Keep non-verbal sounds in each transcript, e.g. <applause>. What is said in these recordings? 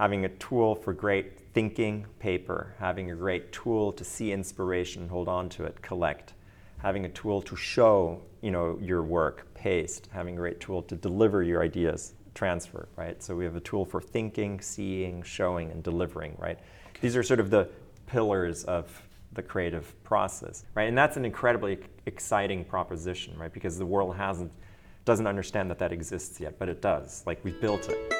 having a tool for great thinking, paper, having a great tool to see inspiration, hold on to it, collect, having a tool to show, you know, your work, paste, having a great tool to deliver your ideas, transfer, right? So we have a tool for thinking, seeing, showing, and delivering, right? Okay. These are sort of the pillars of the creative process, right? And that's an incredibly exciting proposition, right? Because the world hasn't doesn't understand that that exists yet, but it does. Like we've built it.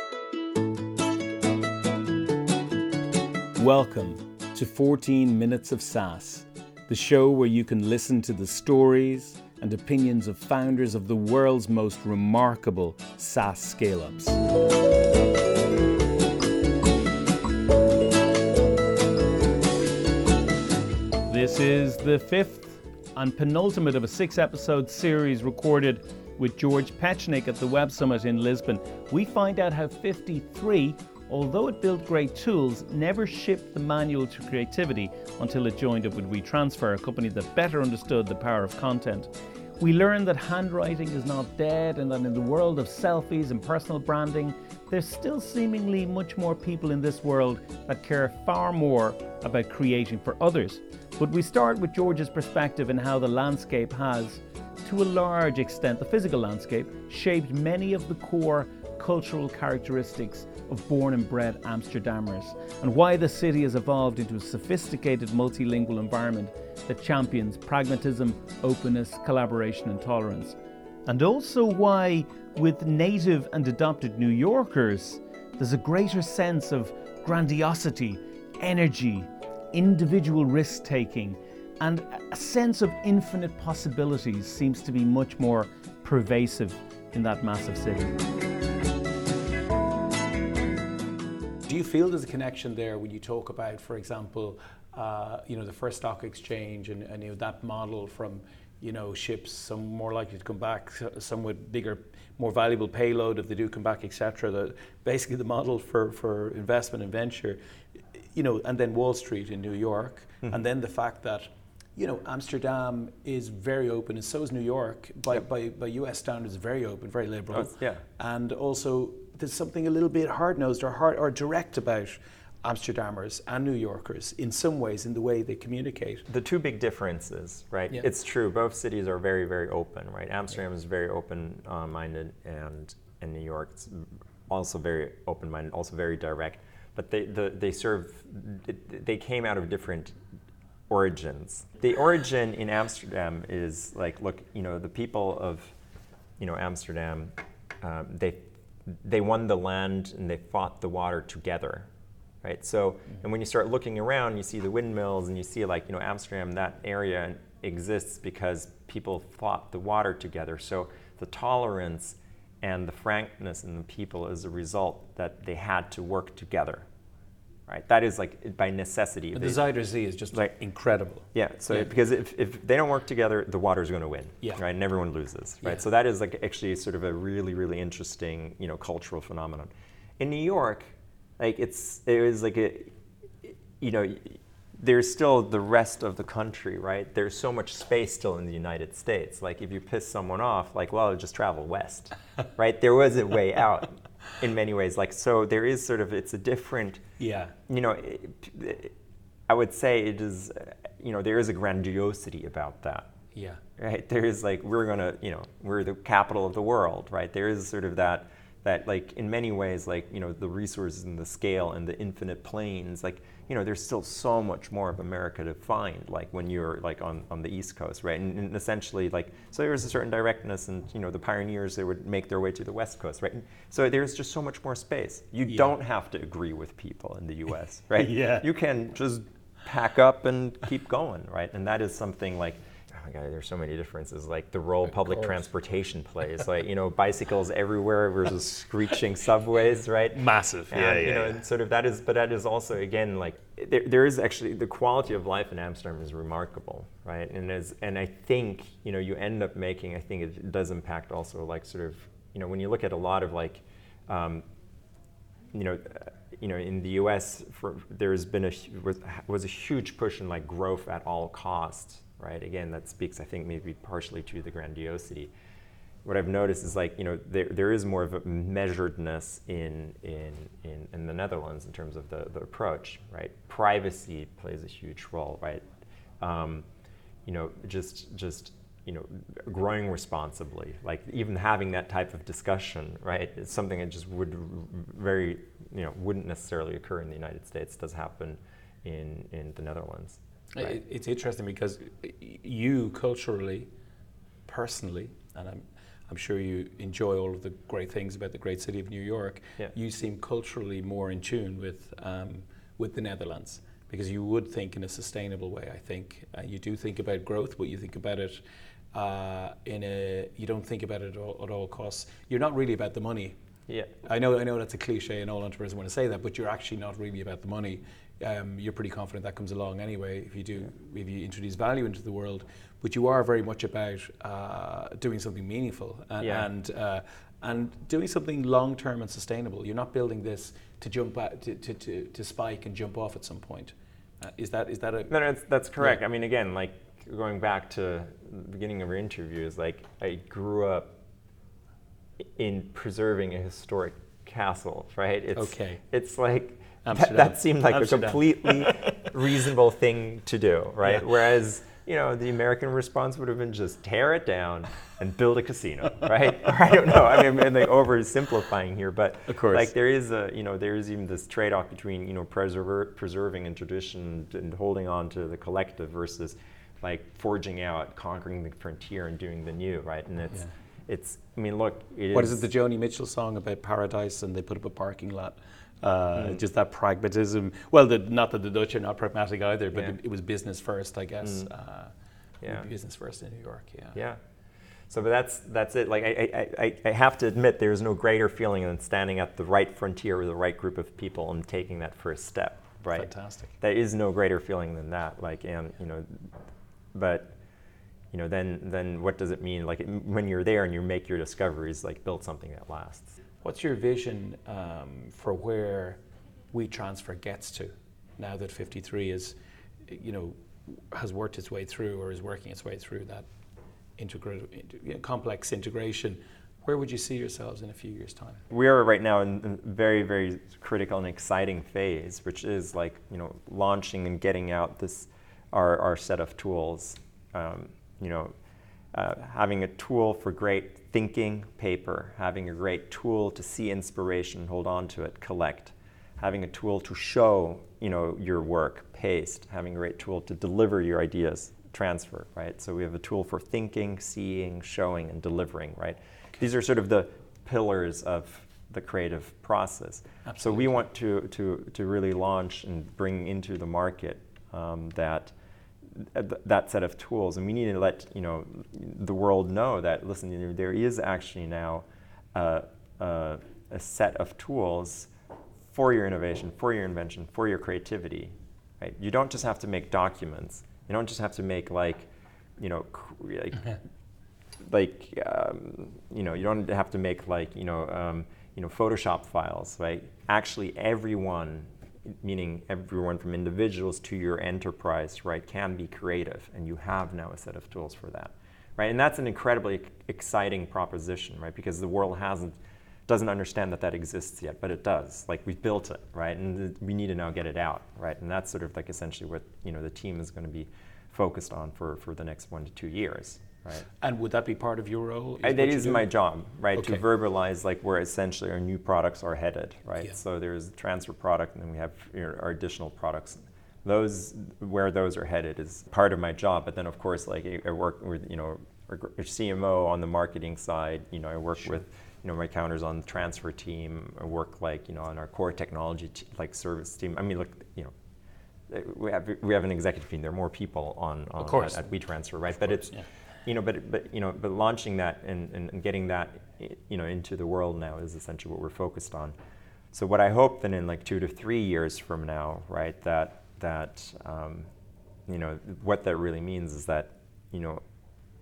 Welcome to 14 Minutes of SaaS, the show where you can listen to the stories and opinions of founders of the world's most remarkable SaaS scale ups. This is the fifth and penultimate of a six episode series recorded with George Petschnigg at the Web Summit in Lisbon. We find out how 53 although it built great tools, never shipped the manual to creativity until it joined up with WeTransfer, a company that better understood the power of content. We learned that handwriting is not dead and that in the world of selfies and personal branding, there's still seemingly much more people in this world that care far more about creating for others. But we start with George's perspective and how the landscape has, to a large extent, the physical landscape, shaped many of the core cultural characteristics of born and bred Amsterdammers, and why the city has evolved into a sophisticated multilingual environment that champions pragmatism, openness, collaboration, and tolerance. And also why, with native and adopted New Yorkers, there's a greater sense of grandiosity, energy, individual risk taking, and a sense of infinite possibilities seems to be much more pervasive in that massive city. You feel there's a connection there when you talk about, for example, uh, you know, the first stock exchange and, and you know, that model from, you know, ships, some more likely to come back, some with bigger, more valuable payload if they do come back, etc. The, basically, the model for, for investment and venture, you know, and then Wall Street in New York, mm-hmm. and then the fact that you know, Amsterdam is very open, and so is New York. By, yep. by, by US standards, very open, very liberal. Oh, yeah. And also, there's something a little bit hard nosed or hard or direct about Amsterdammers and New Yorkers in some ways in the way they communicate. The two big differences, right? Yeah. It's true. Both cities are very, very open, right? Amsterdam yeah. is very open-minded, and and New York's also very open-minded, also very direct. But they the, they serve they came out of different origins. The origin in Amsterdam is like, look, you know, the people of you know Amsterdam, um, they they won the land and they fought the water together, right? So, mm-hmm. and when you start looking around, you see the windmills and you see like, you know, Amsterdam, that area exists because people fought the water together. So the tolerance and the frankness in the people is a result that they had to work together right? That is like by necessity. The desire Z is just like incredible. Yeah. So yeah. because if, if they don't work together, the water is going to win. Yeah. Right. And everyone loses. Right. Yeah. So that is like actually sort of a really really interesting you know cultural phenomenon. In New York, like it's it was like a you know there's still the rest of the country, right? There's so much space still in the United States. Like if you piss someone off, like well, just travel west, <laughs> right? There was a way out in many ways. Like so, there is sort of it's a different. Yeah. You know, it, I would say it is. Uh, you know, there is a grandiosity about that. Yeah. Right. There is like we're gonna. You know, we're the capital of the world. Right. There is sort of that. That like in many ways, like you know, the resources and the scale and the infinite plains, like you know, there's still so much more of America to find, like when you're like on, on the East Coast, right? And, and, essentially, like, so there was a certain directness, and you know, the pioneers they would make their way to the West Coast, right? And so there's just so much more space. You yeah. don't have to agree with people in the U.S., <laughs> right? yeah. You can just pack up and keep going, right? And that is something like my god, there's so many differences. Like the role public transportation plays, like you know, <laughs> bicycles everywhere versus screeching subways, right? Massive, and, yeah, yeah. You know, yeah. and sort of that is, but that is also again like there, there is actually the quality of life in Amsterdam is remarkable, right? And as and I think you know you end up making, I think it does impact also like sort of you know when you look at a lot of like, um, you know. You know, in the U.S., for, there's been a was, was a huge push in like growth at all costs, right? Again, that speaks, I think, maybe partially to the grandiosity. what I've noticed is like you know there, there is more of a measuredness in, in in in the Netherlands in terms of the, the approach, right? Privacy plays a huge role, right? Um, you know, just just you know, growing responsibly, like even having that type of discussion, right? It's something that just would very you know wouldn't necessarily occur in the United States. Does happen in in the Netherlands. Right? It's interesting because you culturally, personally, and I'm I'm sure you enjoy all of the great things about the great city of New York. Yeah. You seem culturally more in tune with um, with the Netherlands because you would think in a sustainable way. I think uh, you do think about growth, but you think about it uh, in a you don't think about it at all, at all costs. You're not really about the money. Yeah. I know I know that's a cliche and all entrepreneurs want to say that, but you're actually not really about the money. Um, you're pretty confident that comes along anyway if you do if you introduce value into the world. But you are very much about uh, doing something meaningful and Yeah. and, uh, and doing something long term and sustainable. You're not building this to jump to, to, to, to spike and jump off at some point. Uh, is that is that a No, no, that's, that's correct. Yeah. I mean, again, like going back to the beginning of your interview, is like I grew up in preserving a historic castle, right? It's, Okay. It's like that, that seemed like Amsterdam. a completely <laughs> reasonable thing to do, right? Yeah. Whereas you know the American response would have been just tear it down and build a casino, <laughs> right? or I don't know. I mean, I'm like oversimplifying here, but Of course. like there is a you know there is even this trade-off between you know preserver, preserving and tradition and holding on to the collective versus like forging out, conquering the frontier and doing the new, right? And it's Yeah. it's I mean look, it What is it, the Joni Mitchell song about paradise and they put up a parking lot? Uh, Just that pragmatism. Well, the, not that the Dutch are not pragmatic either, but Yeah. it, it was business first, I guess. Uh, Yeah. Business first in New York, yeah. Yeah. So, but that's that's it. Like I, I, I, I have to admit, there is no greater feeling than standing at the right frontier with the right group of people and taking that first step. Right. Fantastic. There is no greater feeling than that. Like, and you know, but you know, then then what does it mean? Like it- when you're there and you make your discoveries, like build something that lasts. What's your vision um, for where WeTransfer gets to now that 53 is, you know, has worked its way through or is working its way through that integra- int- you know, complex integration? Where would you see yourselves in a few years' time? we are right now in a very very critical and exciting phase which is like you know launching and getting out this our, our set of tools um, you know uh, having a tool for great thinking paper having a great tool to see inspiration hold on to it collect. Having a tool to show you know your work paste. Having a great tool to deliver your ideas transfer right? So we have a tool for thinking seeing showing and delivering right? These are sort of the pillars of the creative process. Absolutely. so we want to, to, to really launch and bring into the market um, that th- that set of tools and we need to let you know the world know that listen there is actually now uh, uh, a set of tools for your innovation for your invention for your creativity right? You don't just have to make documents. You don't just have to make like you know like like um, you know you don't have to make like you know um, you know Photoshop files, right? Actually, everyone, meaning everyone from individuals to your enterprise, right, can be creative, and you have now a set of tools for that, right? And that's an incredibly exciting proposition, right? Because the world hasn't doesn't understand that that exists yet, but it does. Like we've built it, right? And we need to now get it out, right? And that's sort of like essentially what you know the team is going to be focused on for for the next one to two years, right? And would that be part of your role? I, what that is my job, right? Okay. To verbalize like where essentially our new products are headed, right? Yeah. So there's the transfer product, and then we have you know, our additional products. Those where those are headed is part of my job. But then of course, like I, work with you know our CMO on the marketing side. You know, I work with you know my counters on the transfer team. I work like you know on our core technology t- like service team. I mean, look, you know. We have, we have an executive team. There are more people on, on at, at WeTransfer, right? but course, it's yeah. You know, but but you know, but launching that and, and, and getting that you know into the world now is essentially what we're focused on. So what I hope then in like two to three years from now, right, that that um, you know what that really means is that you know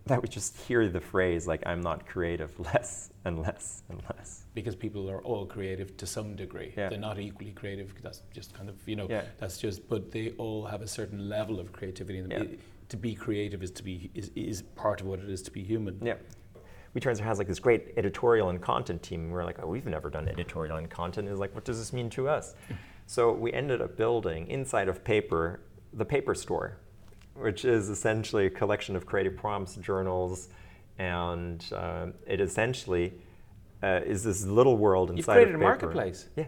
that we just hear the phrase like I'm not creative <laughs> less and less and less. because people are all creative to some degree. Yeah. They're not equally creative. That's just kind of you know. Yeah. That's just. But they all have a certain level of creativity. in them. Yeah. It- to be creative is to be is, is part of what it is to be human. Yeah. we WeTransfer has like this great editorial and content team. And we're like, oh, we've never done editorial and content. Is like, what does this mean to us? <laughs> so we ended up building inside of paper the paper store, which is essentially a collection of creative prompts, journals, and uh, it essentially uh, is this little world inside You've created of a marketplace. Yeah.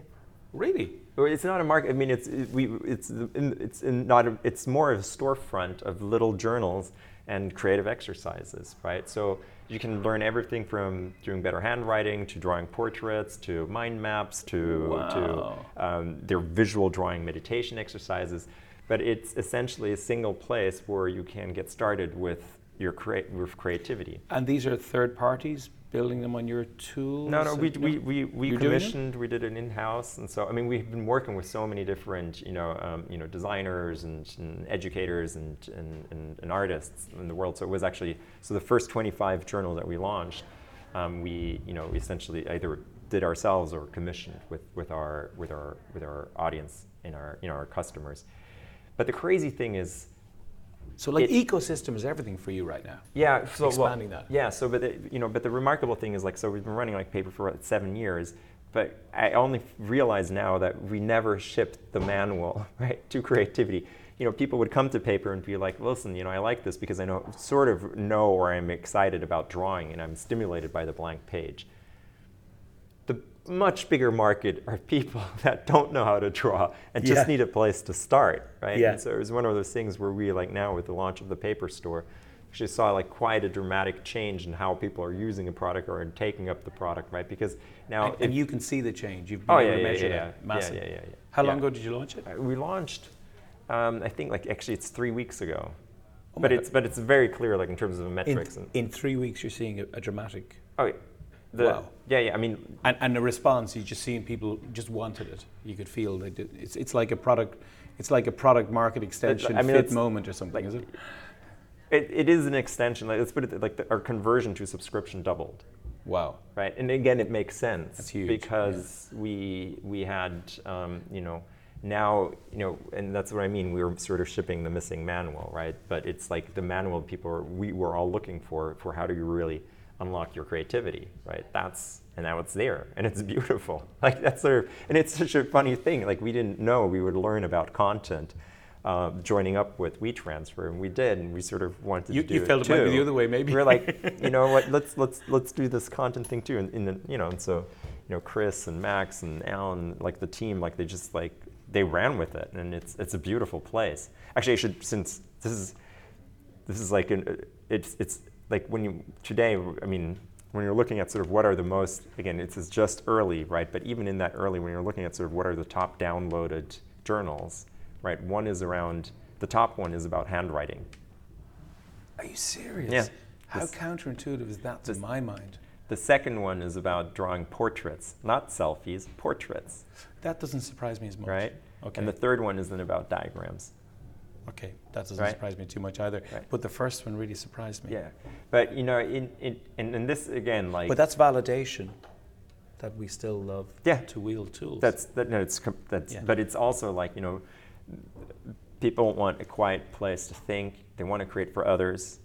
Really? It's not a market. I mean, it's it, we. It's in, it's in not. A, it's more of a storefront of little journals and creative exercises, right? So you can learn everything from doing better handwriting to drawing portraits to mind maps to Wow. to um, their visual drawing meditation exercises. But it's essentially a single place where you can get started with your crea- with creativity. And these are third parties building them on your tools? No, no, we, we, we, we You're doing it? commissioned, we did it in-house, and so, I mean, we've been working with so many different, you know, um, you know, designers and, and educators and, and, and, and artists in the world, so it was actually, so the first 25 journals that we launched, um, we, you know, we essentially either did ourselves or commissioned with, with, our, with, our, with our audience and our, you know, our customers. But the crazy thing is, So like it- ecosystem is everything for you right now. yeah, so well, Expanding that. Yeah, so but the, you know, but the remarkable thing is like, so we've been running like paper for what, seven years, but I only realize now that we never shipped the manual <laughs> right to creativity. You know, people would come to paper and be like, listen, you know, I like this because I know sort of know or I'm excited about drawing and I'm stimulated by the blank page. Much bigger market are people <laughs> that don't know how to draw and just Yeah. need a place to start, right? Yeah. And so it was one of those things where we like now with the launch of the paper store actually saw like quite a dramatic change in how people are using a product or taking up the product, right? Because now And, if- you can see the change. You've been oh able yeah, to yeah, measure yeah, that yeah, massively. yeah, yeah, yeah. How long ago did you launch it? Uh, we launched? Um, I think like actually it's three weeks ago, Oh but God. it's but it's very clear like in terms of the In, metrics and in three weeks, you're seeing a, a dramatic. oh yeah, the, Wow. yeah yeah I mean And, and the response, you just seeing people just wanted it. You could feel they did. It's, it's like a product. It's like a product market extension I mean, fit moment or something, like- is it? it, it is an extension. Like, let's put it like the, our conversion to subscription doubled. Wow. right? And again, it makes sense That's huge, because we we had um, you know now you know, and that's what I mean. We were sort of shipping the missing manual, right? But it's like the manual people are, we were all looking for for how do you really unlock your creativity, right? That's and now it's there and it's <laughs> beautiful. Like that's sort of and it's such a funny thing. Like we didn't know we would learn about content. Uh, joining up with WeTransfer, and we did, and we sort of wanted You- to do you felt it might be too. the other way, maybe. We're like, <laughs> you know what? Let's let's let's do this content thing too. And, and you know, and so you know, Chris and Max and Alan, like the team, like they just like they ran with it, and it's it's a beautiful place. Actually, I should since this is this is like an it's it's like when you today. I mean. When you're looking at sort of what are the most, again, it's just early, right? But even in that early, when you're looking at sort of what are the top downloaded journals, right? One is around, the top one is about handwriting. Are you serious? Yeah. How This- counterintuitive is that to this- my mind? The second one is about drawing portraits, not selfies, portraits, That doesn't surprise me as much. right? Okay. And the third one is then about diagrams. Okay. That doesn't Right. surprise me too much either. Right. But the first one really surprised me. Yeah. But you know, in, in and, and this again, like But that's validation that we still love Yeah. to wield tools. that's that no, it's that's Yeah. but it's also like you know, people want a quiet place to think. They want to create for others.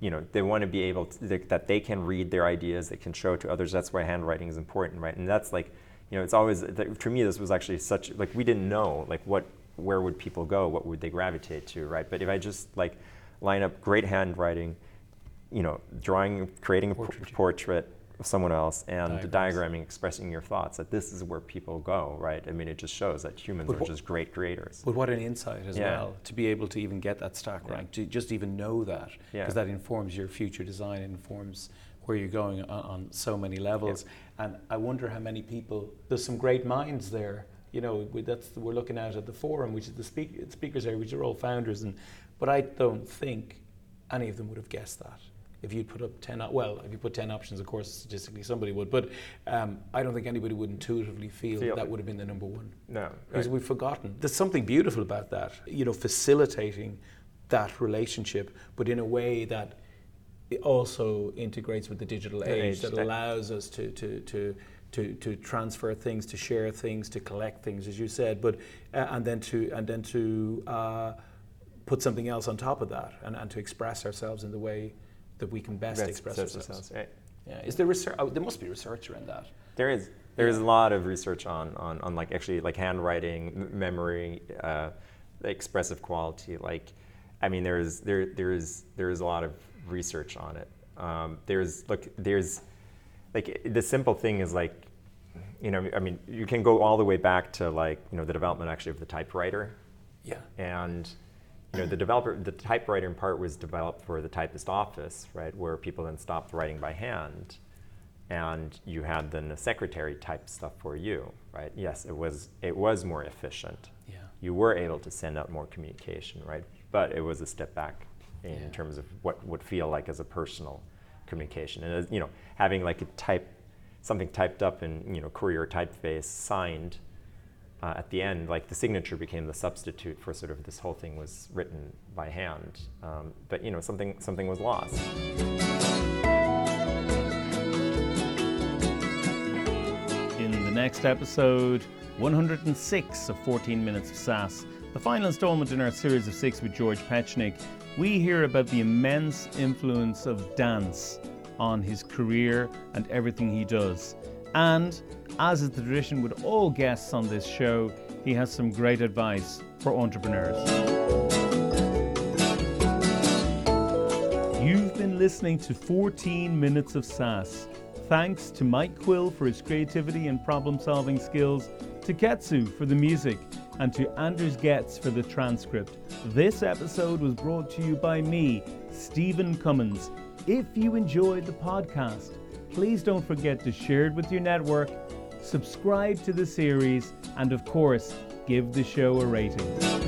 You know, they want to be able to, they, that they can read their ideas, they can show to others. That's why handwriting is important, right? And that's like, you know, it's always th- to me. This was actually such like we didn't know like what where would people go, what would they gravitate to, right? But if I just like line up great handwriting, you know, drawing, creating a portrait, portrait of someone else, and diagramming, expressing your thoughts, that this is where people go, right? I mean, it just shows that humans But are what- just great creators. But what an insight as Yeah. well to be able to even get that stack Yeah. rank, to just even know that, because Yeah. that informs your future design, informs where you're going on, on so many levels. And I wonder how many people. There's some great minds there. You know, we, that's we're looking at at the forum, which is the speak, speakers area, which are all founders, and but I don't think any of them would have guessed that. If you'd put up ten, well, if you put ten options, of course, statistically somebody would, but um, I don't think anybody would intuitively feel, Feel that would have been the number one No, because right. we've forgotten. There's something beautiful about that, you know, facilitating that relationship, but in a way that it also integrates with the digital The age, age, that that- allows us to, to, to, to, to transfer things, to share things, to collect things, as you said, but uh, and then to and then to uh, put something else on top of that, and, and to express ourselves in the way that we can best Best express ourselves. ourselves, right? Yeah. Is there research? Oh, there must be research around that. There is. There is a lot of research on, on, on like actually like handwriting, m- memory, uh, expressive quality. Like, I mean, there is there there is there is a lot of research on it. Um, there's look there's like the simple thing is like, you know, I mean, you can go all the way back to like you know the development actually of the typewriter, Yeah. and you know the developer the typewriter in part was developed for the typist office, right, where people then stopped writing by hand and you had then a secretary type stuff for you, right? Yes, it was it was more efficient. Yeah. You were able to send out more communication, right? But it was a step back in Yeah. terms of what would feel like as a personal communication, and as, you know, having like a type something typed up in you know courier typeface signed uh, at the end, like the signature became the substitute for sort of this whole thing was written by hand. Um, but you know, something something was lost. In the next episode, 106 of 14 Minutes of SaaS, the final installment in our series of six with George Petschnigg, we hear about the immense influence of dance on his career and everything he does. And, as is the tradition with all guests on this show, he has some great advice for entrepreneurs. You've been listening to 14 Minutes of SaaS. Thanks to Mike Quill for his creativity and problem solving skills, to Ketsu for the music, and to Anders Getz for the transcript. This episode was brought to you by me, Stephen Cummins. If you enjoyed the podcast, please don't forget to share it with your network, subscribe to the series, and of course, give the show a rating.